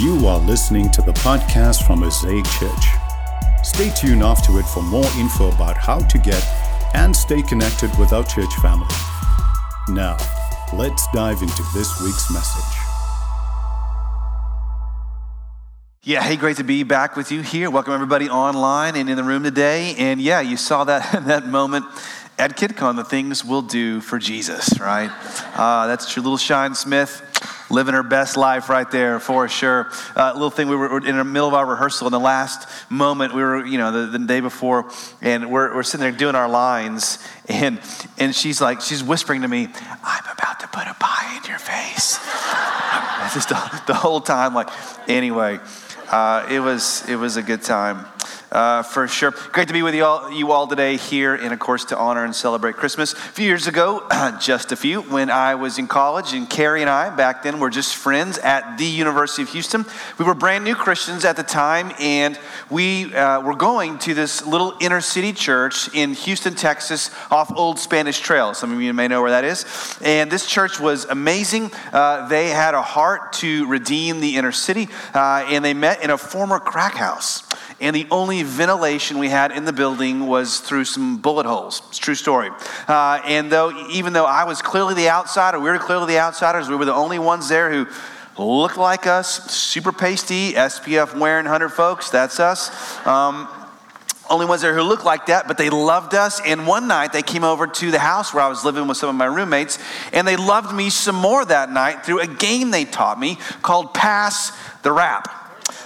You are listening to the podcast from Mosaic Church. Stay tuned after it for more info about how to get and stay connected with our church family. Now, let's dive into this week's message. Yeah, hey, great to be back with you here. Welcome everybody online and in the room today. And yeah, you saw that that moment at KidCon, the things we'll do for Jesus, right? Uh, that's your little Shine Smith living her best life right there for sure. Uh, little thing, we were in the middle of our rehearsal, in the last moment, we were, you know, the, the day before, and we're, we're sitting there doing our lines, and and she's like, she's whispering to me, "I'm about to put a pie in your face." just the, the whole time, like, anyway, uh, it was it was a good time uh, for sure. Great to be with you all, you all today here, and of course to honor and celebrate Christmas. A few years ago, just a few, when I was in college, and Carrie and I back then were just friends at the University of Houston. We were brand new Christians at the time, and we uh, were going to this little inner city church in Houston, Texas, off Old Spanish Trail. Some of you may know where that is. And this church was amazing. Uh, they had a heart to redeem the inner city, uh, and they met in a former crack house and the only ventilation we had in the building was through some bullet holes. It's true story. Uh, and though, even though I was clearly the outsider, we were clearly the outsiders, we were the only ones there who looked like us, super pasty, SPF wearing 100 folks, that's us. Um, only ones there who looked like that, but they loved us. And one night they came over to the house where I was living with some of my roommates, and they loved me some more that night through a game they taught me called Pass the Rap.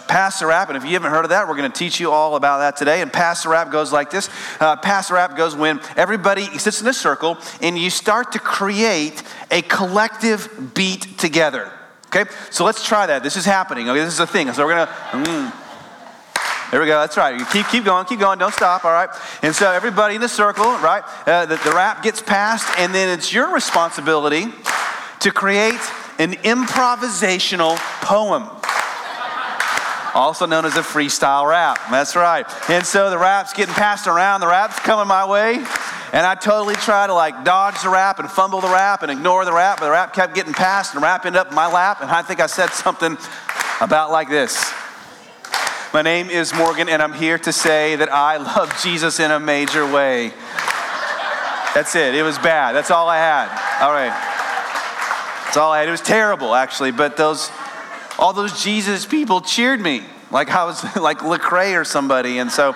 Pass the rap, and if you haven't heard of that, we're going to teach you all about that today. And pass the rap goes like this uh, Pass the rap goes when everybody sits in a circle and you start to create a collective beat together. Okay, so let's try that. This is happening. Okay, this is a thing. So we're going to. Mm, there we go. That's right. You keep, keep going, keep going. Don't stop. All right. And so everybody in the circle, right? Uh, the, the rap gets passed, and then it's your responsibility to create an improvisational poem also known as a freestyle rap. That's right. And so the rap's getting passed around, the rap's coming my way. And I totally try to like dodge the rap and fumble the rap and ignore the rap, but the rap kept getting passed and the rap ended up in my lap. And I think I said something about like this. My name is Morgan, and I'm here to say that I love Jesus in a major way. That's it. It was bad. That's all I had. All right. That's all I had. It was terrible, actually, but those all those Jesus people cheered me like I was like Lecrae or somebody. And so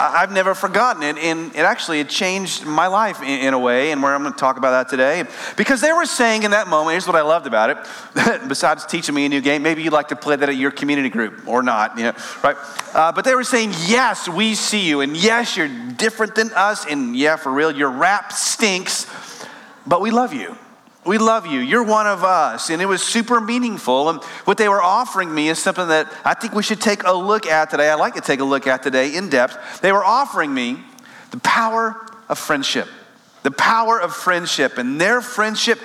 I've never forgotten it. And it actually it changed my life in, in a way, and where I'm going to talk about that today. Because they were saying in that moment, here's what I loved about it. Besides teaching me a new game, maybe you'd like to play that at your community group or not, you know, right? Uh, but they were saying, yes, we see you, and yes, you're different than us, and yeah, for real, your rap stinks, but we love you. We love you. You're one of us. And it was super meaningful. And what they were offering me is something that I think we should take a look at today. I'd like to take a look at today in depth. They were offering me the power of friendship. The power of friendship. And their friendship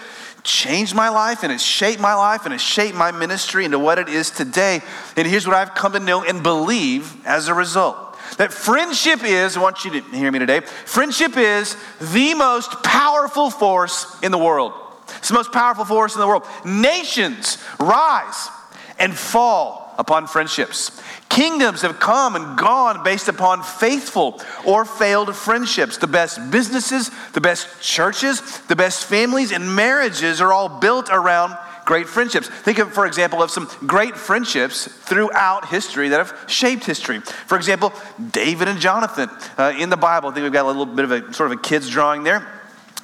changed my life and it shaped my life and it shaped my ministry into what it is today. And here's what I've come to know and believe as a result. That friendship is, I want you to hear me today, friendship is the most powerful force in the world. It's the most powerful force in the world. Nations rise and fall upon friendships. Kingdoms have come and gone based upon faithful or failed friendships. The best businesses, the best churches, the best families and marriages are all built around great friendships. Think of, for example, of some great friendships throughout history that have shaped history. For example, David and Jonathan uh, in the Bible. I think we've got a little bit of a sort of a kid's drawing there.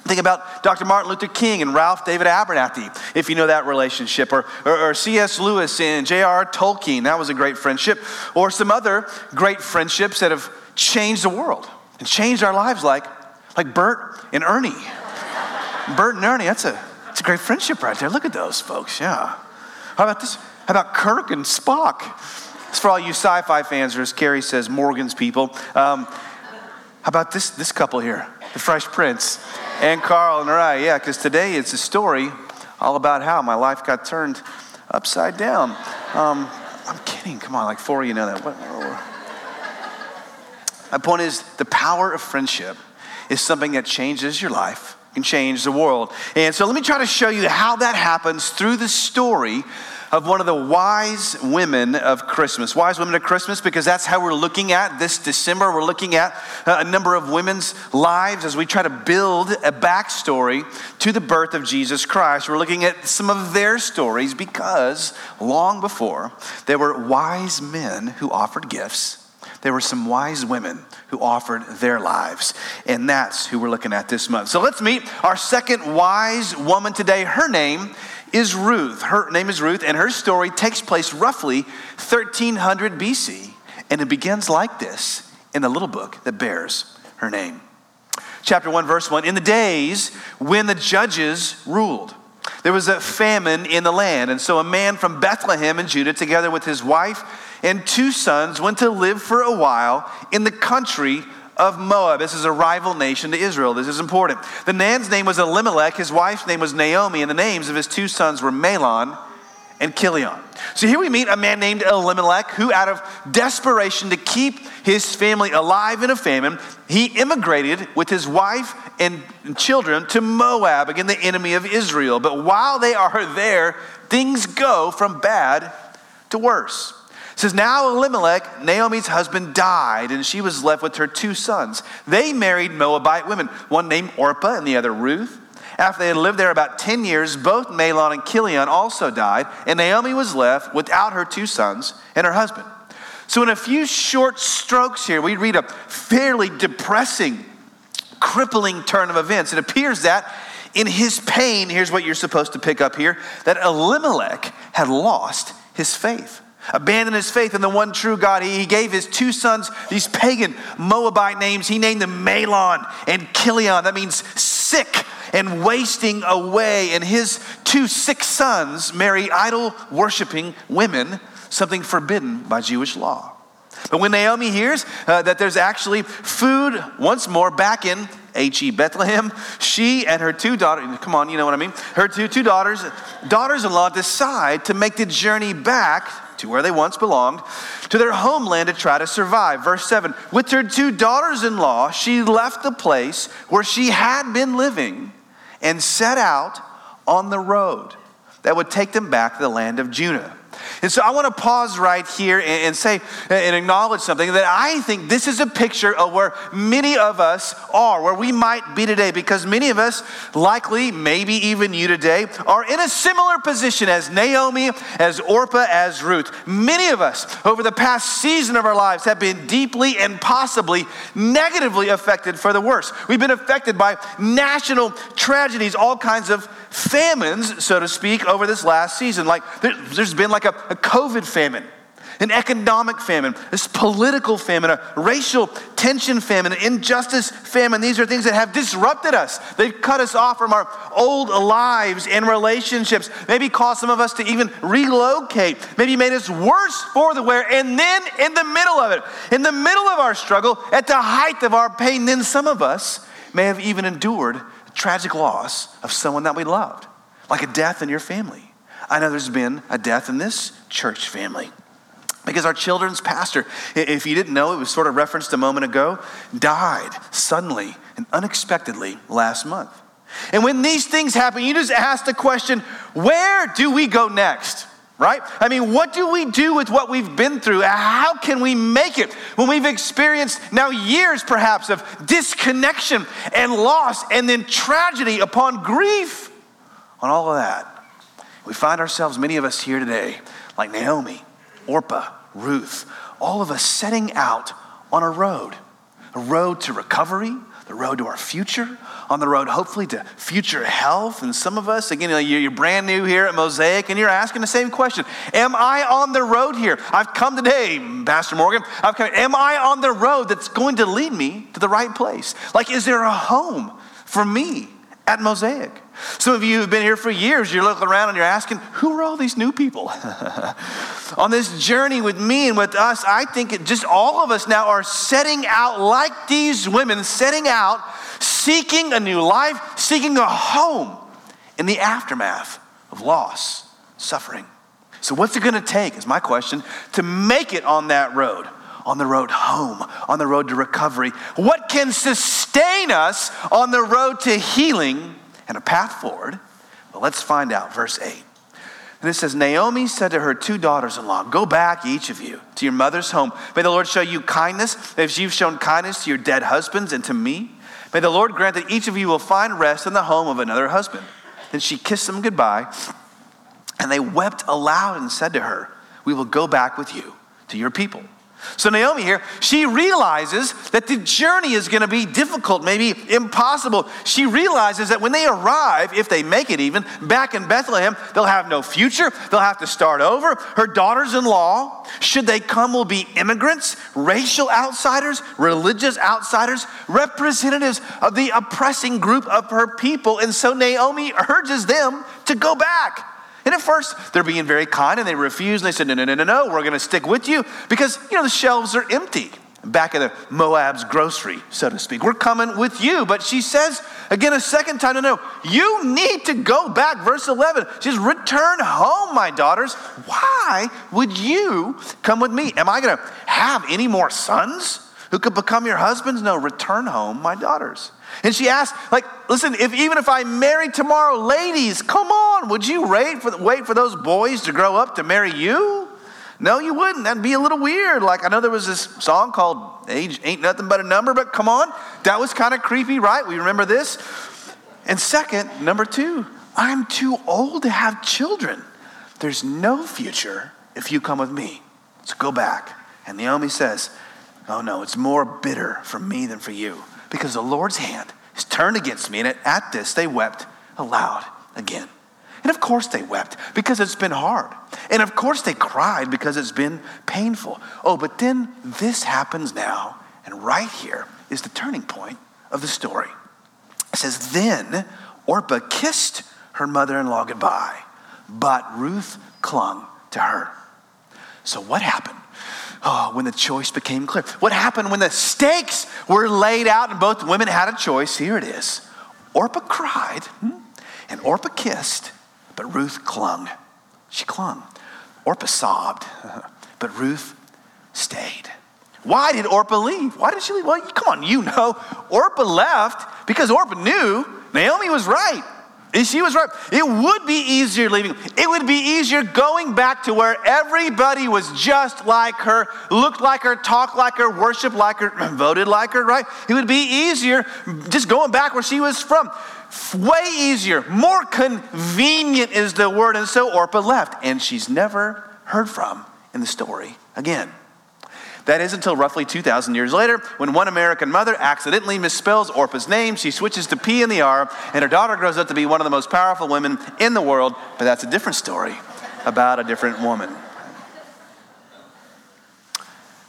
Think about Dr. Martin Luther King and Ralph David Abernathy, if you know that relationship, or, or, or C.S. Lewis and J.R. Tolkien, that was a great friendship, or some other great friendships that have changed the world and changed our lives, like, like Bert and Ernie. Bert and Ernie, that's a, that's a great friendship right there. Look at those folks, yeah. How about this? How about Kirk and Spock? It's for all you sci fi fans, or as Carrie says, Morgan's people. Um, how about this, this couple here, the Fresh Prince? And Carl and Rye. Yeah, because today it's a story all about how my life got turned upside down. Um, I'm kidding. Come on, like four of you know that. What? My point is the power of friendship is something that changes your life, can change the world. And so let me try to show you how that happens through the story of one of the wise women of Christmas. Wise women of Christmas, because that's how we're looking at this December. We're looking at uh, a number of women's lives as we try to build a backstory to the birth of Jesus Christ. We're looking at some of their stories because long before, there were wise men who offered gifts. There were some wise women who offered their lives. And that's who we're looking at this month. So let's meet our second wise woman today. Her name is Ruth. Her name is Ruth, and her story takes place roughly 1300 BC. And it begins like this in the little book that bears her name. Chapter 1, verse 1 In the days when the judges ruled, there was a famine in the land. And so a man from Bethlehem in Judah, together with his wife and two sons, went to live for a while in the country of Moab. This is a rival nation to Israel. This is important. The man's name was Elimelech, his wife's name was Naomi, and the names of his two sons were Mahlon and Chilion. So here we meet a man named Elimelech who, out of desperation to keep his family alive in a famine, he immigrated with his wife and children to Moab, again, the enemy of Israel. But while they are there, things go from bad to worse. Says, Now Elimelech, Naomi's husband, died, and she was left with her two sons. They married Moabite women, one named Orpah and the other Ruth. After they had lived there about 10 years, both Mahlon and Chilion also died, and Naomi was left without her two sons and her husband. So, in a few short strokes here, we read a fairly depressing, crippling turn of events. It appears that in his pain, here's what you're supposed to pick up here that Elimelech had lost his faith abandoned his faith in the one true God. He, gave his two sons these pagan Moabite names. He named them Mahlon and Chilion. That means sick and wasting away. And his two sick sons marry idol worshiping women, something forbidden by Jewish law. But when Naomi hears uh, that there's actually food once more back in H.E. Bethlehem, she and her two daughters, come on, you know what I mean? Her two, two daughters, daughters in law decide to make the journey back to where they once belonged, to their homeland to try to survive. Verse 7 With her two daughters in law, she left the place where she had been living and set out on the road that would take them back to the land of Judah. And so I want to pause right here and, say and acknowledge something that I think this is a picture of where many of us are, where we might be today, because many of us, likely, maybe even you today, are in a similar position as Naomi, as Orpah, as Ruth. Many of us, over the past season of our lives, have been deeply and possibly negatively affected for the worse. We've been affected by national tragedies, all kinds of famines, so to speak, over this last season. Like there, has been like a, a COVID famine, an economic famine, this political famine, a racial tension famine, an injustice famine. These are things that have disrupted us. They've cut us off from our old lives and relationships, maybe caused some of us to even relocate, maybe made us worse for the wear. And then in the middle of it, in the middle of our struggle, at the height of our pain, then some of us may have even endured tragic loss of someone that we loved, like a death in your family. I know there's been a death in this church family. Because our children's pastor, if you didn't know, it was sort of referenced a moment ago, died suddenly and unexpectedly last month. And when these things happen, you just ask the question where do we go next? Right? I mean, what do we do with what we've been through? How can we make it when we've experienced now years perhaps of disconnection and loss and then tragedy upon grief on all of that? We find ourselves, many of us here today, like Naomi, Orpah, Ruth, all of us setting out on a road, a road to recovery, the road to our future, on the road, hopefully, to future health. And some of us, again, you're brand new here at Mosaic and you're asking the same question Am I on the road here? I've come today, Pastor Morgan. I've come, am I on the road that's going to lead me to the right place? Like, is there a home for me at Mosaic? Some of you have been here for years. You're looking around and you're asking, who are all these new people? On this journey with me and with us, I think it just all of us now are setting out like these women, setting out seeking a new life, seeking a home in the aftermath of loss, suffering. So, what's it going to take, is my question, to make it on that road? On the road home, on the road to recovery? What can sustain us on the road to healing and a path forward? Well, let's find out. Verse 8. And it says, Naomi said to her two daughters in law, Go back, each of you, to your mother's home. May the Lord show you kindness, as you've shown kindness to your dead husbands and to me. May the Lord grant that each of you will find rest in the home of another husband. Then she kissed them goodbye, and they wept aloud and said to her, We will go back with you to your people. So, Naomi here, she realizes that the journey is going to be difficult, maybe impossible. She realizes that when they arrive, if they make it even, back in Bethlehem, they'll have no future. They'll have to start over. Her daughters in law, should they come, will be immigrants, racial outsiders, religious outsiders, representatives of the oppressing group of her people. And so, Naomi urges them to go back. And at first, they're being very kind and they refuse and they said, No, no, no, no, no, we're going to stick with you because, you know, the shelves are empty back at the Moab's grocery, so to speak. We're coming with you. But she says again a second time, No, no, you need to go back. Verse 11, she says, Return home, my daughters. Why would you come with me? Am I going to have any more sons who could become your husbands? No, return home, my daughters. And she asked, like, listen, if even if I marry tomorrow, ladies, come on, would you wait for, wait for those boys to grow up to marry you? No, you wouldn't. That'd be a little weird. Like, I know there was this song called Age Ain't Nothing But a Number, but come on. That was kind of creepy, right? We remember this. And second, number two, I'm too old to have children. There's no future if you come with me. So go back. And Naomi says, Oh no, it's more bitter for me than for you because the Lord's hand is turned against me. And at this, they wept aloud again. And of course, they wept because it's been hard. And of course, they cried because it's been painful. Oh, but then this happens now. And right here is the turning point of the story. It says, Then Orpah kissed her mother in law goodbye, but Ruth clung to her. So, what happened? Oh, when the choice became clear. What happened when the stakes were laid out and both women had a choice? Here it is. Orpah cried hmm, and Orpah kissed, but Ruth clung. She clung. Orpah sobbed, but Ruth stayed. Why did Orpah leave? Why did she leave? Well, come on, you know. Orpah left because Orpah knew Naomi was right. And she was right. It would be easier leaving. It would be easier going back to where everybody was just like her, looked like her, talked like her, worshiped like her, voted like her, right? It would be easier just going back where she was from. Way easier, more convenient is the word. And so Orpah left, and she's never heard from in the story again. That is until roughly 2,000 years later, when one American mother accidentally misspells Orpah's name. She switches to P in the R, and her daughter grows up to be one of the most powerful women in the world. But that's a different story about a different woman.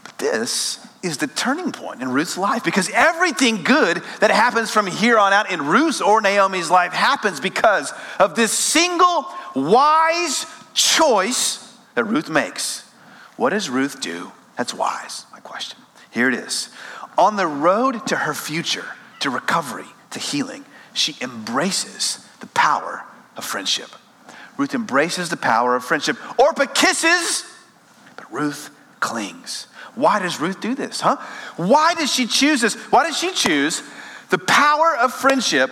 But this is the turning point in Ruth's life because everything good that happens from here on out in Ruth's or Naomi's life happens because of this single wise choice that Ruth makes. What does Ruth do that's wise, my question. Here it is. On the road to her future, to recovery, to healing, she embraces the power of friendship. Ruth embraces the power of friendship. Orpah kisses, but Ruth clings. Why does Ruth do this, huh? Why does she choose this? Why does she choose the power of friendship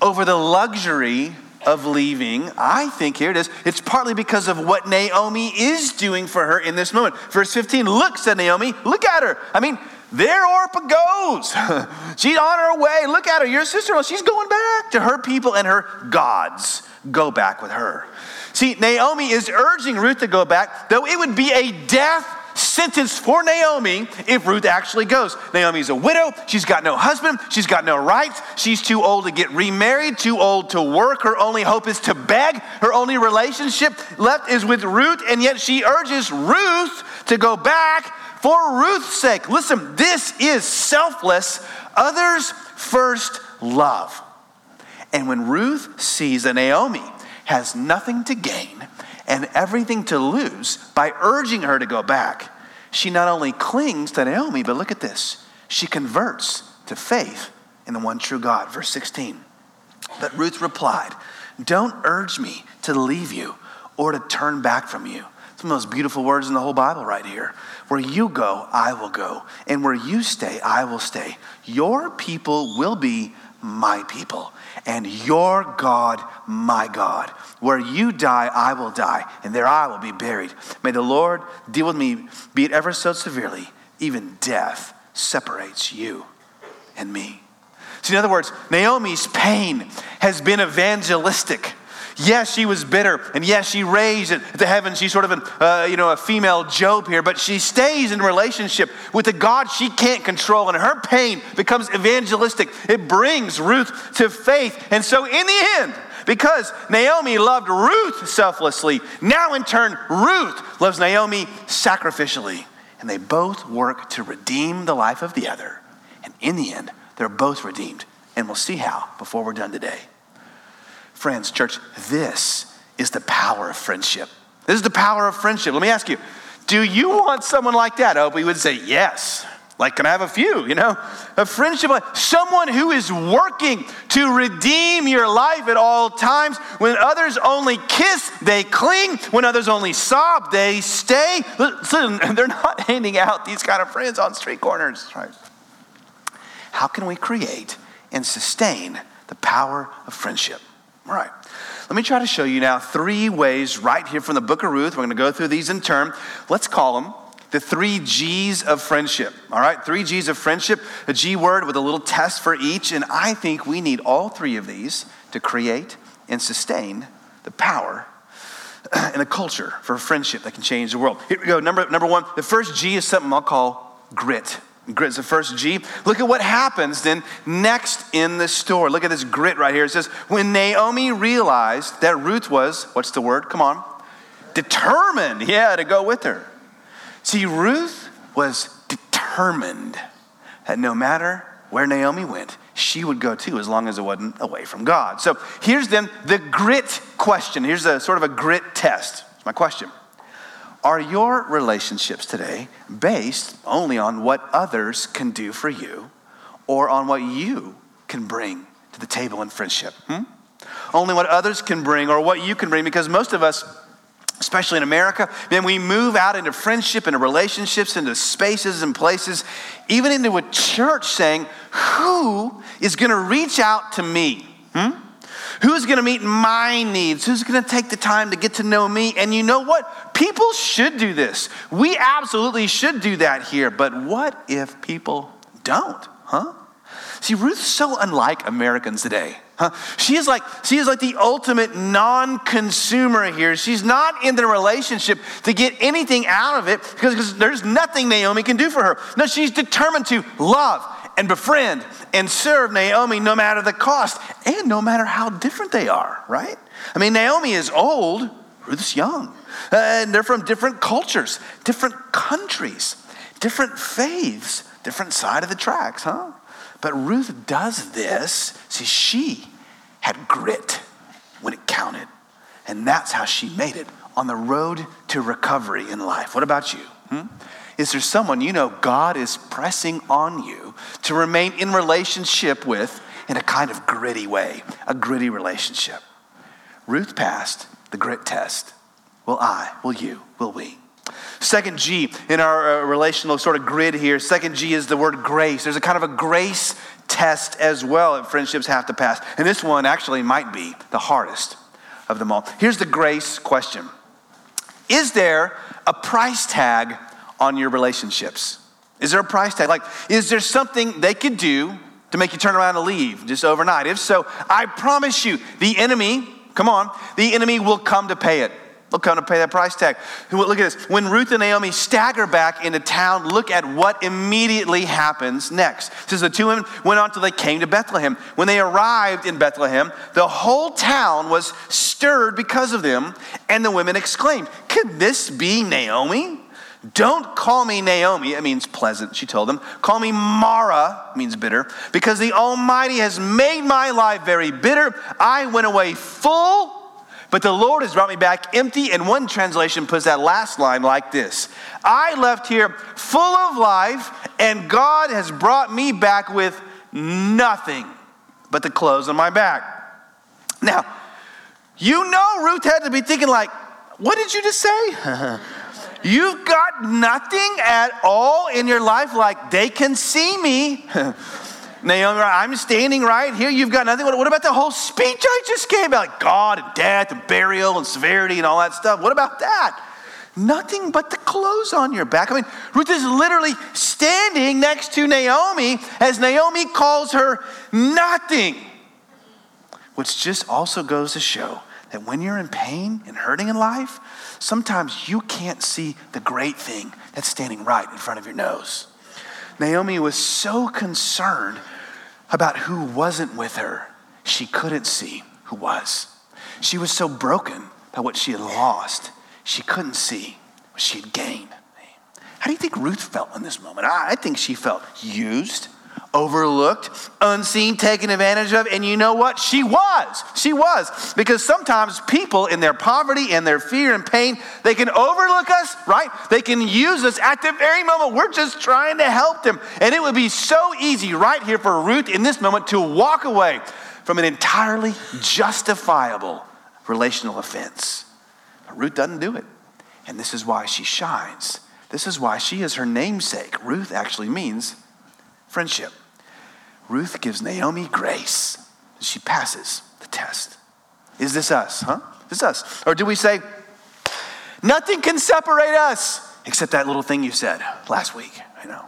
over the luxury of leaving, I think here it is, it's partly because of what Naomi is doing for her in this moment. Verse 15, look, said Naomi, look at her. I mean, there Orpah goes. she's on her way. Look at her. Your sister she's going back to her people and her gods. Go back with her. See, Naomi is urging Ruth to go back, though it would be a death sentence for Naomi if Ruth actually goes. Naomi's a widow. She's got no husband. She's got no rights. She's too old to get remarried, too old to work. Her only hope is to beg. Her only relationship left is with Ruth, and yet she urges Ruth to go back for Ruth's sake. Listen, this is selfless, others first love. And when Ruth sees that Naomi has nothing to gain, and everything to lose by urging her to go back, she not only clings to Naomi, but look at this. She converts to faith in the one true God. Verse 16. But Ruth replied, Don't urge me to leave you or to turn back from you. It's one of the most beautiful words in the whole Bible right here. Where you go, I will go. And where you stay, I will stay. Your people will be my people, and your God, my God. Where you die, I will die, and there I will be buried. May the Lord deal with me, be it ever so severely, even death separates you and me. See, in other words, Naomi's pain has been evangelistic. Yes, she was bitter, and yes, she raised it to heaven. She's sort of an, uh, you know, a female Job here, but she stays in relationship with the God she can't control, and her pain becomes evangelistic. It brings Ruth to faith, and so in the end, because Naomi loved Ruth selflessly, now in turn, Ruth loves Naomi sacrificially, and they both work to redeem the life of the other, and in the end, they're both redeemed, and we'll see how before we're done today. Friends, church, this is the power of friendship. This is the power of friendship. Let me ask you, do you want someone like that? Hope we would say yes. Like, can I have a few? You know, a friendship, someone who is working to redeem your life at all times. When others only kiss, they cling. When others only sob, they stay. Listen, they're not handing out these kind of friends on street corners, right? How can we create and sustain the power of friendship? All right. Let me try to show you now three ways right here from the book of Ruth. We're going to go through these in turn. Let's call them the three G's of friendship. All right, three G's of friendship, a G word with a little test for each. And I think we need all three of these to create and sustain the power and a culture for friendship that can change the world. Here we go. Number, number one, the first G is something I'll call grit. Grit is the first G. Look at what happens then next in the story. Look at this grit right here. It says, when Naomi realized that Ruth was, what's the word? Come on. Determined, yeah, to go with her. See, Ruth was determined that no matter where Naomi went, she would go too, as long as it wasn't away from God. So here's then the grit question. Here's a sort of a grit test. It's my question. Are your relationships today based only on what others can do for you or on what you can bring to the table in friendship? Hmm? Only what others can bring or what you can bring, because most of us, especially in America, then we move out into friendship, into relationships, into spaces and places, even into a church saying, Who is going to reach out to me? Hmm? Who's going to meet my needs? Who's going to take the time to get to know me? And you know what? People should do this. We absolutely should do that here. But what if people don't? Huh? See, Ruth's so unlike Americans today. Huh? She is like she is like the ultimate non-consumer here. She's not in the relationship to get anything out of it because, because there's nothing Naomi can do for her. No, she's determined to love and befriend and serve Naomi no matter the cost and no matter how different they are, right? I mean, Naomi is old, Ruth's young, uh, and they're from different cultures, different countries, different faiths, different side of the tracks, huh? But Ruth does this. See, she had grit when it counted. And that's how she made it on the road to recovery in life. What about you? Hmm? Is there someone you know God is pressing on you to remain in relationship with in a kind of gritty way, a gritty relationship? Ruth passed the grit test. Will I, will you, will we? Second G in our uh, relational sort of grid here, second G is the word grace. There's a kind of a grace test as well that friendships have to pass. And this one actually might be the hardest of them all. Here's the grace question Is there a price tag on your relationships? Is there a price tag? Like, is there something they could do to make you turn around and leave just overnight? If so, I promise you, the enemy, come on, the enemy will come to pay it. They'll come to pay that price tag. Look at this. When Ruth and Naomi stagger back into town, look at what immediately happens next. It says the two women went on till they came to Bethlehem. When they arrived in Bethlehem, the whole town was stirred because of them, and the women exclaimed, Could this be Naomi? Don't call me Naomi, it means pleasant, she told them. Call me Mara, means bitter, because the Almighty has made my life very bitter. I went away full, but the Lord has brought me back empty. And one translation puts that last line like this I left here full of life, and God has brought me back with nothing but the clothes on my back. Now, you know Ruth had to be thinking, like, what did you just say? You've got nothing at all in your life like they can see me. Naomi, I'm standing right here. You've got nothing. What about the whole speech I just gave about God and death and burial and severity and all that stuff? What about that? Nothing but the clothes on your back. I mean, Ruth is literally standing next to Naomi as Naomi calls her nothing. Which just also goes to show that when you're in pain and hurting in life, sometimes you can't see the great thing that's standing right in front of your nose. Naomi was so concerned about who wasn't with her, she couldn't see who was. She was so broken by what she had lost, she couldn't see what she had gained. How do you think Ruth felt in this moment? I think she felt used overlooked, unseen, taken advantage of. And you know what? She was. She was. Because sometimes people in their poverty and their fear and pain, they can overlook us, right? They can use us at the very moment we're just trying to help them. And it would be so easy right here for Ruth in this moment to walk away from an entirely justifiable relational offense. But Ruth doesn't do it. And this is why she shines. This is why she is her namesake. Ruth actually means friendship. Ruth gives Naomi grace. She passes the test. Is this us, huh? Is this us? Or do we say, nothing can separate us except that little thing you said last week? I know.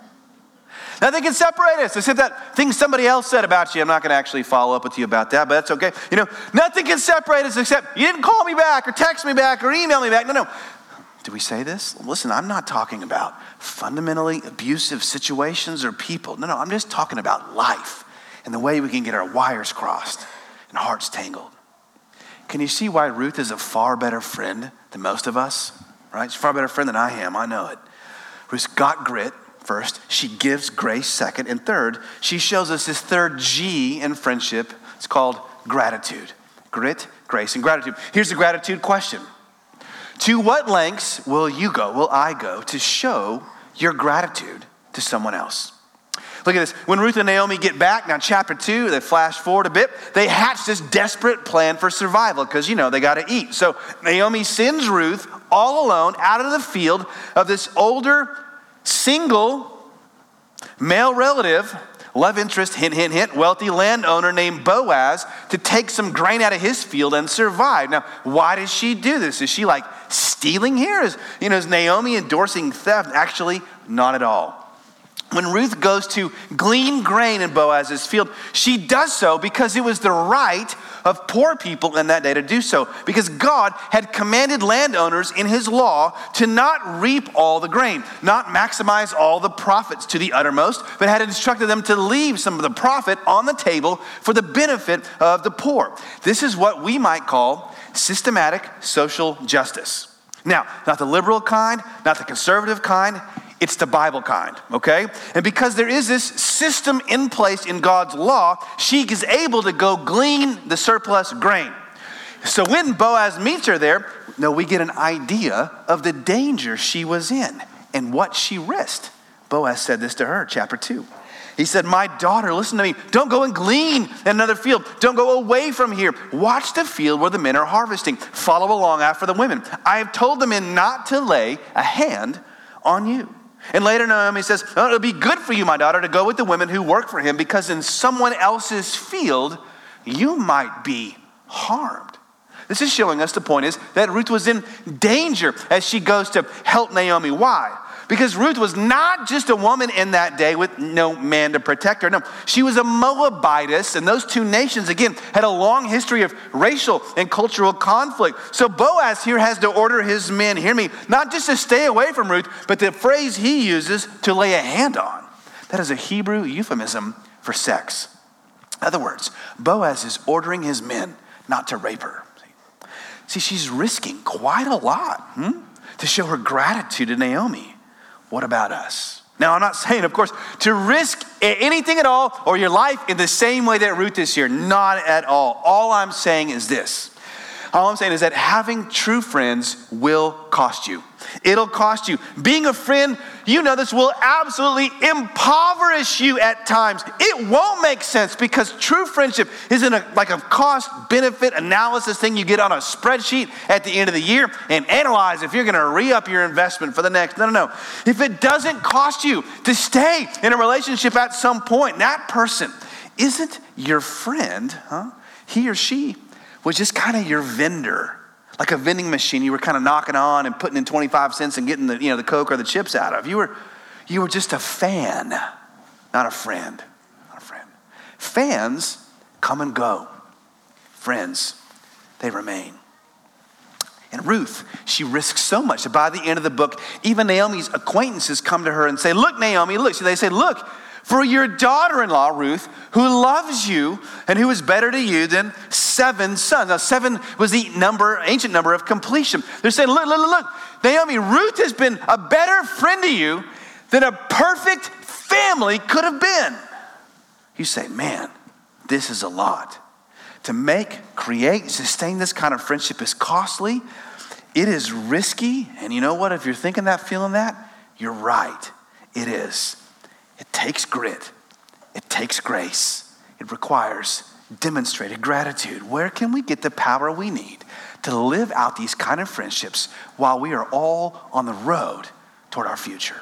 Nothing can separate us except that thing somebody else said about you. I'm not going to actually follow up with you about that, but that's okay. You know, nothing can separate us except you didn't call me back or text me back or email me back. No, no. Do we say this? Listen, I'm not talking about fundamentally abusive situations or people. No, no, I'm just talking about life and the way we can get our wires crossed and hearts tangled. Can you see why Ruth is a far better friend than most of us? Right? She's a far better friend than I am. I know it. Ruth's got grit first. She gives grace second. And third, she shows us this third G in friendship. It's called gratitude. Grit, grace, and gratitude. Here's the gratitude question to what lengths will you go, will I go, to show your gratitude to someone else? Look at this. When Ruth and Naomi get back, now chapter two, they flash forward a bit, they hatch this desperate plan for survival because, you know, they got to eat. So Naomi sends Ruth all alone out of the field of this older, single male relative love interest, hint, hint, hint, wealthy landowner named Boaz to take some grain out of his field and survive. Now, why does she do this? Is she like stealing here? Is, you know, is Naomi endorsing theft? Actually, not at all. When Ruth goes to glean grain in Boaz's field, she does so because it was the right of poor people in that day to do so because God had commanded landowners in his law to not reap all the grain, not maximize all the profits to the uttermost, but had instructed them to leave some of the profit on the table for the benefit of the poor. This is what we might call systematic social justice. Now, not the liberal kind, not the conservative kind, it's the Bible kind, okay? And because there is this system in place in God's law, she is able to go glean the surplus grain. So when Boaz meets her there, no, we get an idea of the danger she was in and what she risked. Boaz said this to her, chapter 2. He said, My daughter, listen to me. Don't go and glean in another field. Don't go away from here. Watch the field where the men are harvesting. Follow along after the women. I have told the men not to lay a hand on you. And later, Naomi says, oh, It'll be good for you, my daughter, to go with the women who work for him because in someone else's field, you might be harmed. This is showing us the point is that Ruth was in danger as she goes to help Naomi. Why? Because Ruth was not just a woman in that day with no man to protect her. No, she was a Moabitess, and those two nations, again, had a long history of racial and cultural conflict. So Boaz here has to order his men, hear me, not just to stay away from Ruth, but the phrase he uses to lay a hand on. That is a Hebrew euphemism for sex. In other words, Boaz is ordering his men not to rape her. See, she's risking quite a lot hmm, to show her gratitude to Naomi. What about us? Now, I'm not saying, of course, to risk anything at all or your life in the same way that Ruth is here. Not at all. All I'm saying is this All I'm saying is that having true friends will cost you. It'll cost you. Being a friend, you know this, will absolutely impoverish you at times. It won't make sense because true friendship isn't a, like a cost benefit analysis thing you get on a spreadsheet at the end of the year and analyze if you're going to re up your investment for the next. No, no, no. If it doesn't cost you to stay in a relationship at some point, that person isn't your friend, huh? He or she was just kind of your vendor like a vending machine you were kind of knocking on and putting in 25 cents and getting the, you know, the Coke or the chips out of. You were, you were just a fan, not a friend. Not a friend. Fans come and go. Friends, they remain. And Ruth, she risks so much that by the end of the book, even Naomi's acquaintances come to her and say, Look, Naomi, look. So they say, Look, for your daughter in law, Ruth, who loves you and who is better to you than seven sons. Now, seven was the number, ancient number of completion. They're saying, look, look, look, Naomi, Ruth has been a better friend to you than a perfect family could have been. You say, man, this is a lot. To make, create, sustain this kind of friendship is costly. It is risky. And you know what? If you're thinking that, feeling that, you're right. It is. It takes grit, it takes grace, it requires demonstrated gratitude. Where can we get the power we need to live out these kind of friendships while we are all on the road toward our future?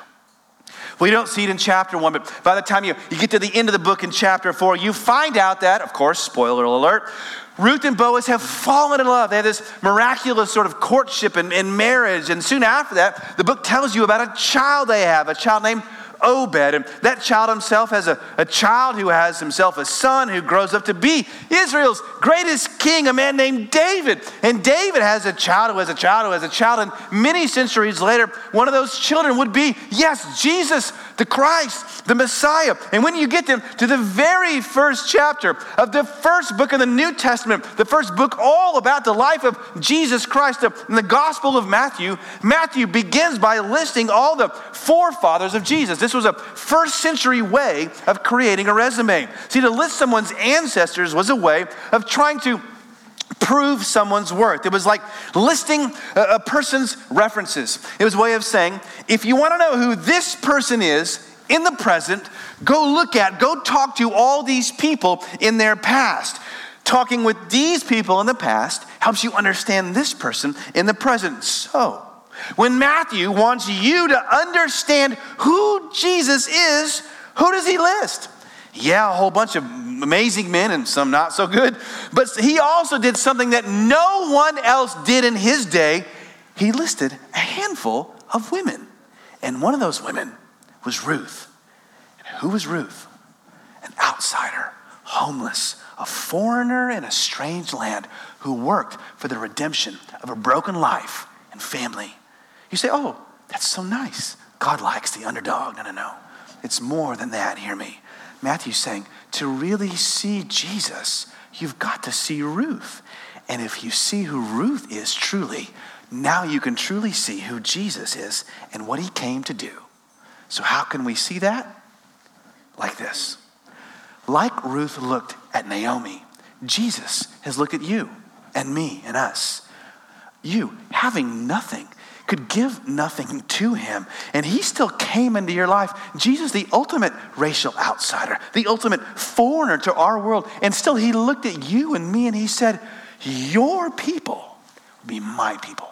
We don't see it in chapter one, but by the time you, you get to the end of the book in chapter four, you find out that, of course, spoiler alert, Ruth and Boaz have fallen in love. They have this miraculous sort of courtship and, and marriage. And soon after that, the book tells you about a child they have, a child named Obed. And that child himself has a, a child who has himself a son who grows up to be Israel's greatest king, a man named David. And David has a child who has a child who has a child. And many centuries later, one of those children would be, yes, Jesus, the Christ, the Messiah. And when you get them to the very first chapter of the first book of the New Testament, the first book all about the life of Jesus Christ, in the Gospel of Matthew, Matthew begins by listing all the forefathers of Jesus. Was a first century way of creating a resume. See, to list someone's ancestors was a way of trying to prove someone's worth. It was like listing a, person's references. It was a way of saying, if you want to know who this person is in the present, go look at, go talk to all these people in their past. Talking with these people in the past helps you understand this person in the present. So, when Matthew wants you to understand who Jesus is, who does he list? Yeah, a whole bunch of amazing men and some not so good. But he also did something that no one else did in his day. He listed a handful of women. And one of those women was Ruth. And who was Ruth? An outsider, homeless, a foreigner in a strange land who worked for the redemption of a broken life and family. You say, oh, that's so nice. God likes the underdog. No, no, no. It's more than that. Hear me. Matthew's saying, to really see Jesus, you've got to see Ruth. And if you see who Ruth is truly, now you can truly see who Jesus is and what he came to do. So, how can we see that? Like this. Like Ruth looked at Naomi, Jesus has looked at you and me and us. You, having nothing, could give nothing to him. And he still came into your life. Jesus, the ultimate racial outsider, the ultimate foreigner to our world. And still, he looked at you and me and he said, Your people will be my people.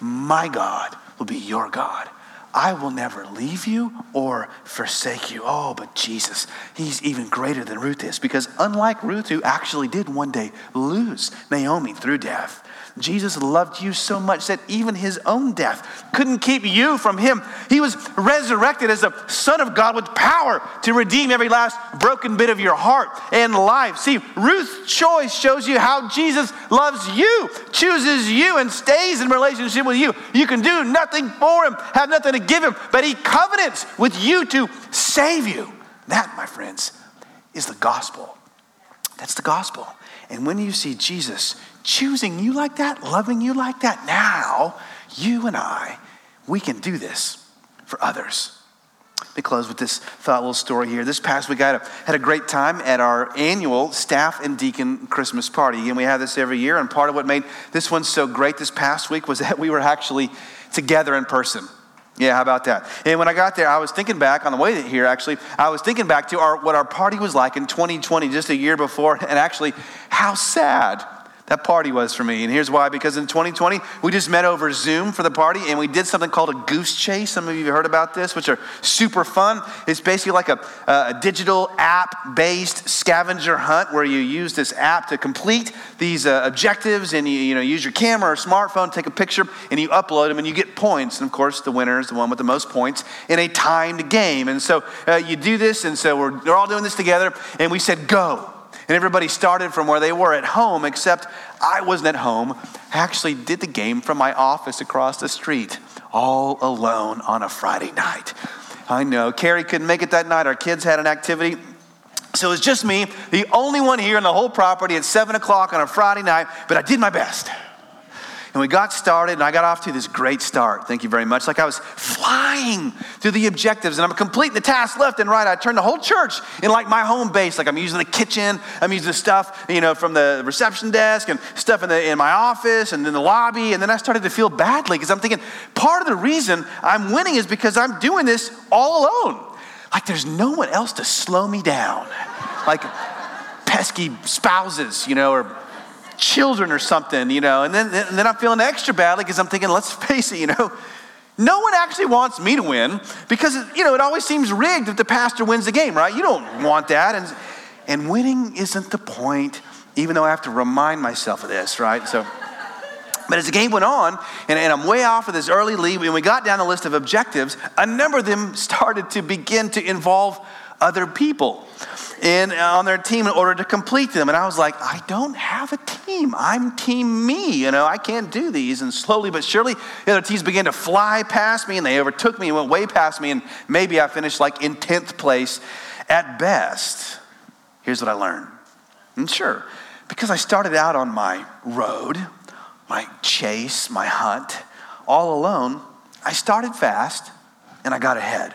My God will be your God. I will never leave you or forsake you. Oh, but Jesus, he's even greater than Ruth is because unlike Ruth, who actually did one day lose Naomi through death, Jesus loved you so much that even his own death couldn't keep you from him. He was resurrected as the Son of God with power to redeem every last broken bit of your heart and life. See, Ruth's choice shows you how Jesus loves you, chooses you, and stays in relationship with you. You can do nothing for him, have nothing to give him, but he covenants with you to save you. That, my friends, is the gospel. That's the gospel. And when you see Jesus choosing you like that, loving you like that, now you and I, we can do this for others. Let me close with this thought little story here. This past week, I had a, had a great time at our annual staff and deacon Christmas party. And we have this every year. And part of what made this one so great this past week was that we were actually together in person. Yeah, how about that? And when I got there, I was thinking back on the way here, actually, I was thinking back to our, what our party was like in 2020, just a year before, and actually how sad that party was for me. And here's why because in 2020, we just met over Zoom for the party and we did something called a goose chase. Some of you have heard about this, which are super fun. It's basically like a, a digital app based scavenger hunt where you use this app to complete these uh, objectives and you, you know, use your camera or smartphone, take a picture, and you upload them and you get points. And of course, the winner is the one with the most points in a timed game. And so uh, you do this, and so we're, we're all doing this together. And we said, go. And everybody started from where they were at home, except I wasn't at home. I actually did the game from my office across the street, all alone on a Friday night. I know. Carrie couldn't make it that night. Our kids had an activity. So it was just me, the only one here on the whole property at 7 o'clock on a Friday night, but I did my best. And we got started, and I got off to this great start. Thank you very much. Like I was flying through the objectives, and I'm completing the tasks left and right. I turned the whole church in like my home base. Like I'm using the kitchen, I'm using the stuff, you know, from the reception desk and stuff in, the, in my office and in the lobby. And then I started to feel badly because I'm thinking part of the reason I'm winning is because I'm doing this all alone. Like there's no one else to slow me down. Like pesky spouses, you know, or children or something, you know. And then, and then I'm feeling extra badly because I'm thinking, let's face it, you know, no one actually wants me to win because, you know, it always seems rigged if the pastor wins the game, right? You don't want that. And, and winning isn't the point, even though I have to remind myself of this, right? So, but as the game went on, and, and, I'm way off of this early lead, when we got down the list of objectives, a number of them started to begin to involve other people in, on their team in order to complete them. And I was like, I don't have a team. I'm team me. You know, I can't do these. And slowly but surely, the other teams began to fly past me and they overtook me and went way past me. And maybe I finished like in 10th place at best. Here's what I learned. And sure, because I started out on my road, my chase, my hunt, all alone, I started fast and I got ahead.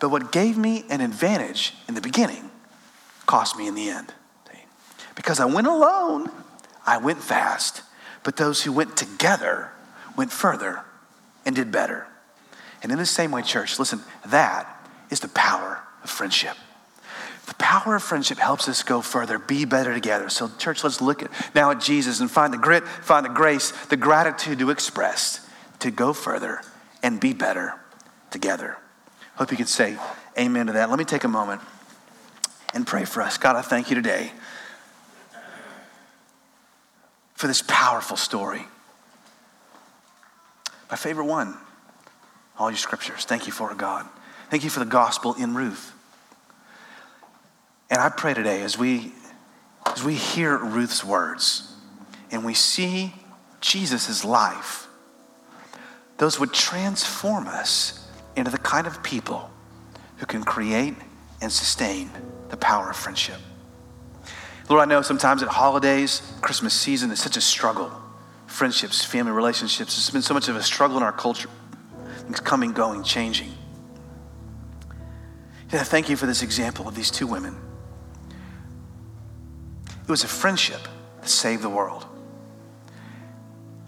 But what gave me an advantage in the beginning cost me in the end. Because I went alone, I went fast, but those who went together went further and did better. And in the same way, church, listen, that is the power of friendship. The power of friendship helps us go further, be better together. So, church, let's look at, now at Jesus and find the grit, find the grace, the gratitude to express, to go further and be better together. Hope you could say amen to that. Let me take a moment and pray for us. God, I thank you today for this powerful story. My favorite one, all your scriptures. Thank you for it, God. Thank you for the gospel in Ruth. And I pray today as we as we hear Ruth's words and we see Jesus' life, those would transform us into the kind of people who can create and sustain the power of friendship. Lord, I know sometimes at holidays, Christmas season is such a struggle. Friendships, family relationships, it's been so much of a struggle in our culture. Things coming, going, changing. Yeah, thank you for this example of these two women. It was a friendship that saved the world.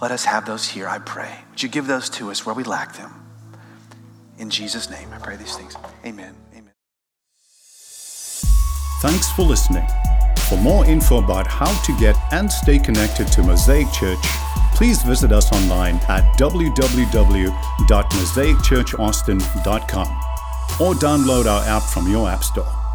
Let us have those here, I pray. Would you give those to us where we lack them? In Jesus' name, I pray these things. Amen. Thanks for listening. For more info about how to get and stay connected to Mosaic Church, please visit us online at www.mosaicchurchaustin.com or download our app from your app store.